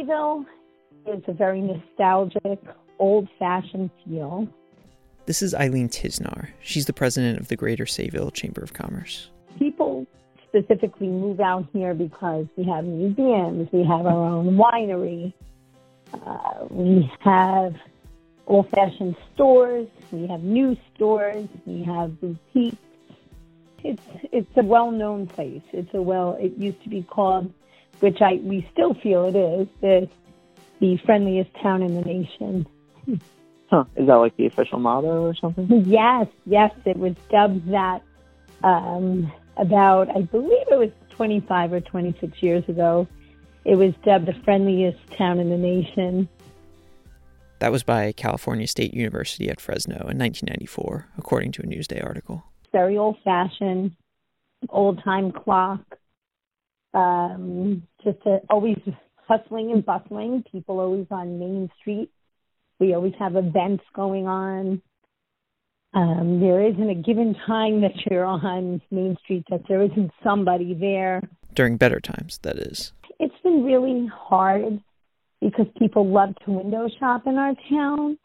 Sayville is a very nostalgic, old fashioned feel. This is Eileen Tisnar. She's the president of the Greater Sayville Chamber of Commerce. People specifically move out here because we have museums, we have our own winery, uh, we have old fashioned stores, we have new stores, we have boutiques. It's it's a well known place. It's a well it used to be called which I we still feel it is, the the friendliest town in the nation. Huh. Is that like the official motto or something? Yes, yes, it was dubbed that um, about, I believe it was 25 or 26 years ago. It was dubbed the friendliest town in the nation. That was by California State University at Fresno in 1994, according to a Newsday article. Very old fashioned, old time clock. Um, just a, always hustling and bustling. People always on Main Street. We always have events going on. Um, there isn't a given time that you're on Main Street that there isn't somebody there. During better times, that is. It's been really hard because people love to window shop in our town.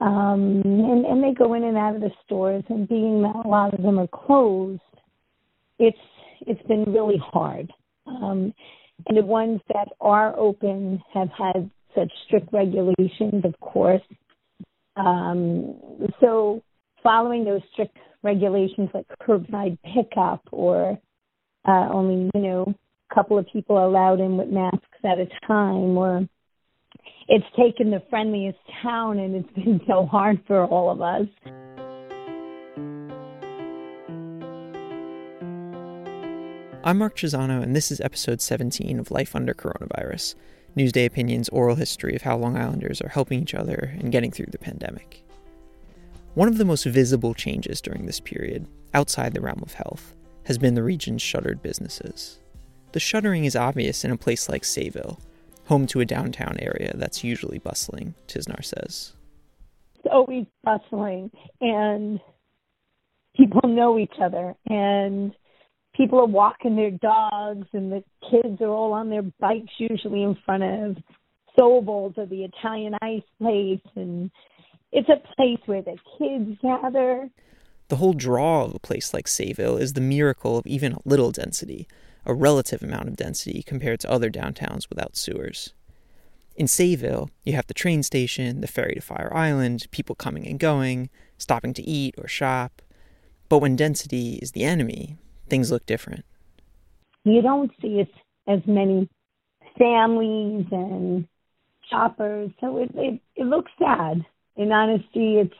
Um, and, and they go in and out of the stores, and being that a lot of them are closed, it's it's been really hard. Um, and the ones that are open have had such strict regulations, of course. Um, so following those strict regulations like curbside pickup or uh, only, you know, a couple of people allowed in with masks at a time or it's taken the friendliest town and it's been so hard for all of us. I'm Mark Chiusano, and this is episode 17 of Life Under Coronavirus Newsday Opinion's oral history of how Long Islanders are helping each other and getting through the pandemic. One of the most visible changes during this period, outside the realm of health, has been the region's shuttered businesses. The shuttering is obvious in a place like Sayville, home to a downtown area that's usually bustling, Tisnar says. It's always bustling, and people know each other, and people are walking their dogs and the kids are all on their bikes usually in front of Sobel's or the Italian ice place and it's a place where the kids gather. The whole draw of a place like Sayville is the miracle of even little density, a relative amount of density compared to other downtowns without sewers. In Sayville, you have the train station, the ferry to Fire Island, people coming and going, stopping to eat or shop. But when density is the enemy, things look different. You don't see as, as many families and shoppers, so it, it, it looks sad. In honesty, it's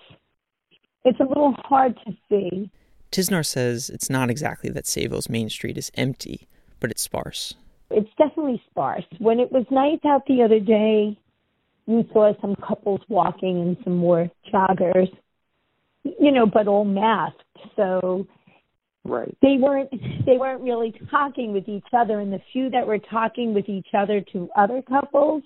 it's a little hard to see. Tisnar says it's not exactly that Sayville's main street is empty, but it's sparse. It's definitely sparse. When it was nice out the other day, you saw some couples walking and some more joggers, you know, but all masked. So Right. They weren't they weren't really talking with each other and the few that were talking with each other to other couples,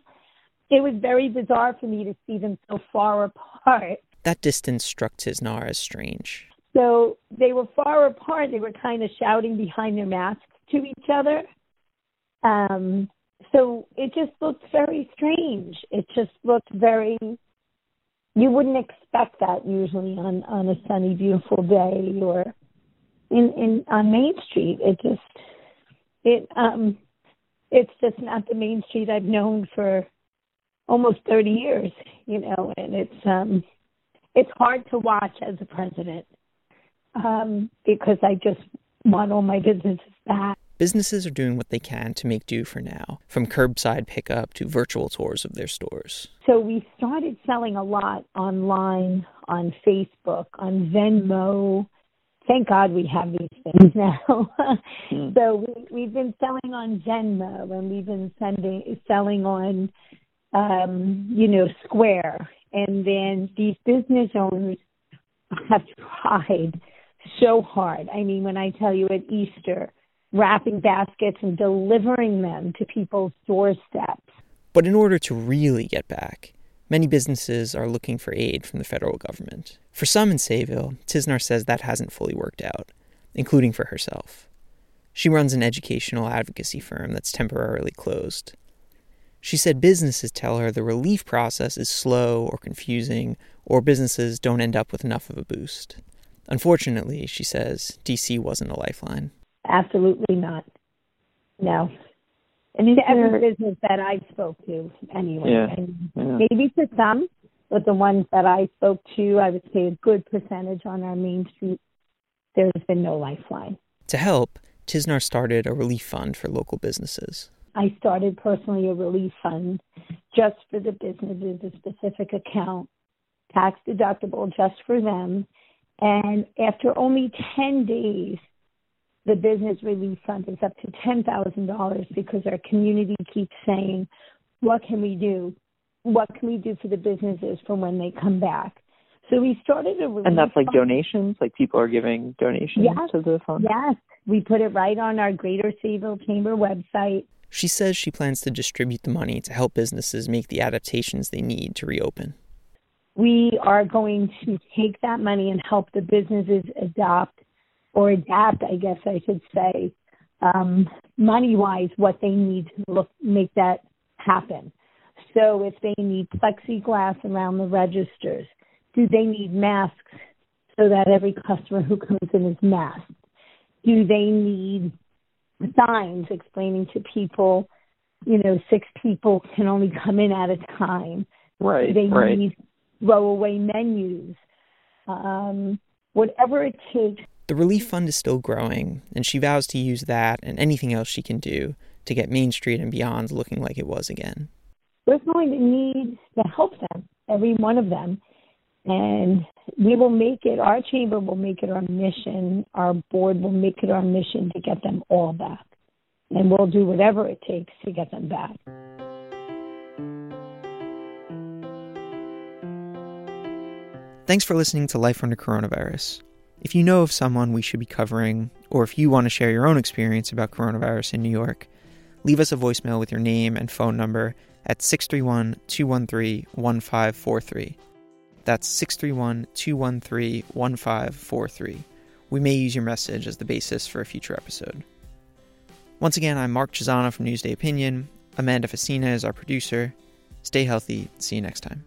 it was very bizarre for me to see them so far apart. That distance struck Tisnar as strange. So they were far apart. They were kind of shouting behind their masks to each other. Um, so it just looked very strange. It just looked very. You wouldn't expect that usually on on a sunny, beautiful day or in in on Main Street. It just it um it's just not the Main Street I've known for almost 30 years, you know, and it's um it's hard to watch as a president um because I just want all my businesses back. Businesses are doing what they can to make do for now, from curbside pickup to virtual tours of their stores. So we started selling a lot online, on Facebook, on Venmo, thank God we have these things now. mm. So we, we've been selling on Venmo and we've been sending selling on, um, you know, Square, and then these business owners have tried so hard. I mean, when I tell you at Easter, wrapping baskets and delivering them to people's doorsteps. But in order to really get back, Many businesses are looking for aid from the federal government. For some in Sayville, Tisnar says that hasn't fully worked out, including for herself. She runs an educational advocacy firm that's temporarily closed. She said businesses tell her the relief process is slow or confusing, or businesses don't end up with enough of a boost. Unfortunately, she says, DC wasn't a lifeline. Absolutely not. No. And to every business that I spoke to, anyway. Yeah. And Yeah. maybe to some, but the ones that I spoke to, I would say a good percentage on our main street, there's been no lifeline. To help, Tisnar started a relief fund for local businesses. I started personally a relief fund just for the businesses, a specific account, tax deductible just for them. And after only 10 days, the business relief fund is up to $10,000 because our community keeps saying, what can we do? What can we do for the businesses for when they come back? So we started a relief And that's like fund. donations? Like people are giving donations Yes. to the fund? Yes, we put it right on our Greater Sayville Chamber website. She says she plans to distribute the money to help businesses make the adaptations they need to reopen. we are going to take that money and help the businesses adopt or adapt, I guess I should say, um, money wise, what they need to look make that happen. So if they need plexiglass around the registers, do they need masks so that every customer who comes in is masked? Do they need signs explaining to people, you know, six people can only come in at a time? Right, they right. need throwaway menus, um, whatever it takes. The relief fund is still growing, and she vows to use that and anything else she can do to get Main Street and beyond looking like it was again. We're going to need to help them, every one of them, and we will make it. Our chamber will make it our mission. Our board will make it our mission to get them all back, and we'll do whatever it takes to get them back. Thanks for listening to Life Under Coronavirus. If you know of someone we should be covering, or if you want to share your own experience about coronavirus in New York, leave us a voicemail with your name and phone number at 631 213 1543. That's 631 213 1543. We may use your message as the basis for a future episode. Once again, I'm Mark Chiusano from Newsday Opinion. Amanda Fiscina is our producer. Stay healthy. See you next time.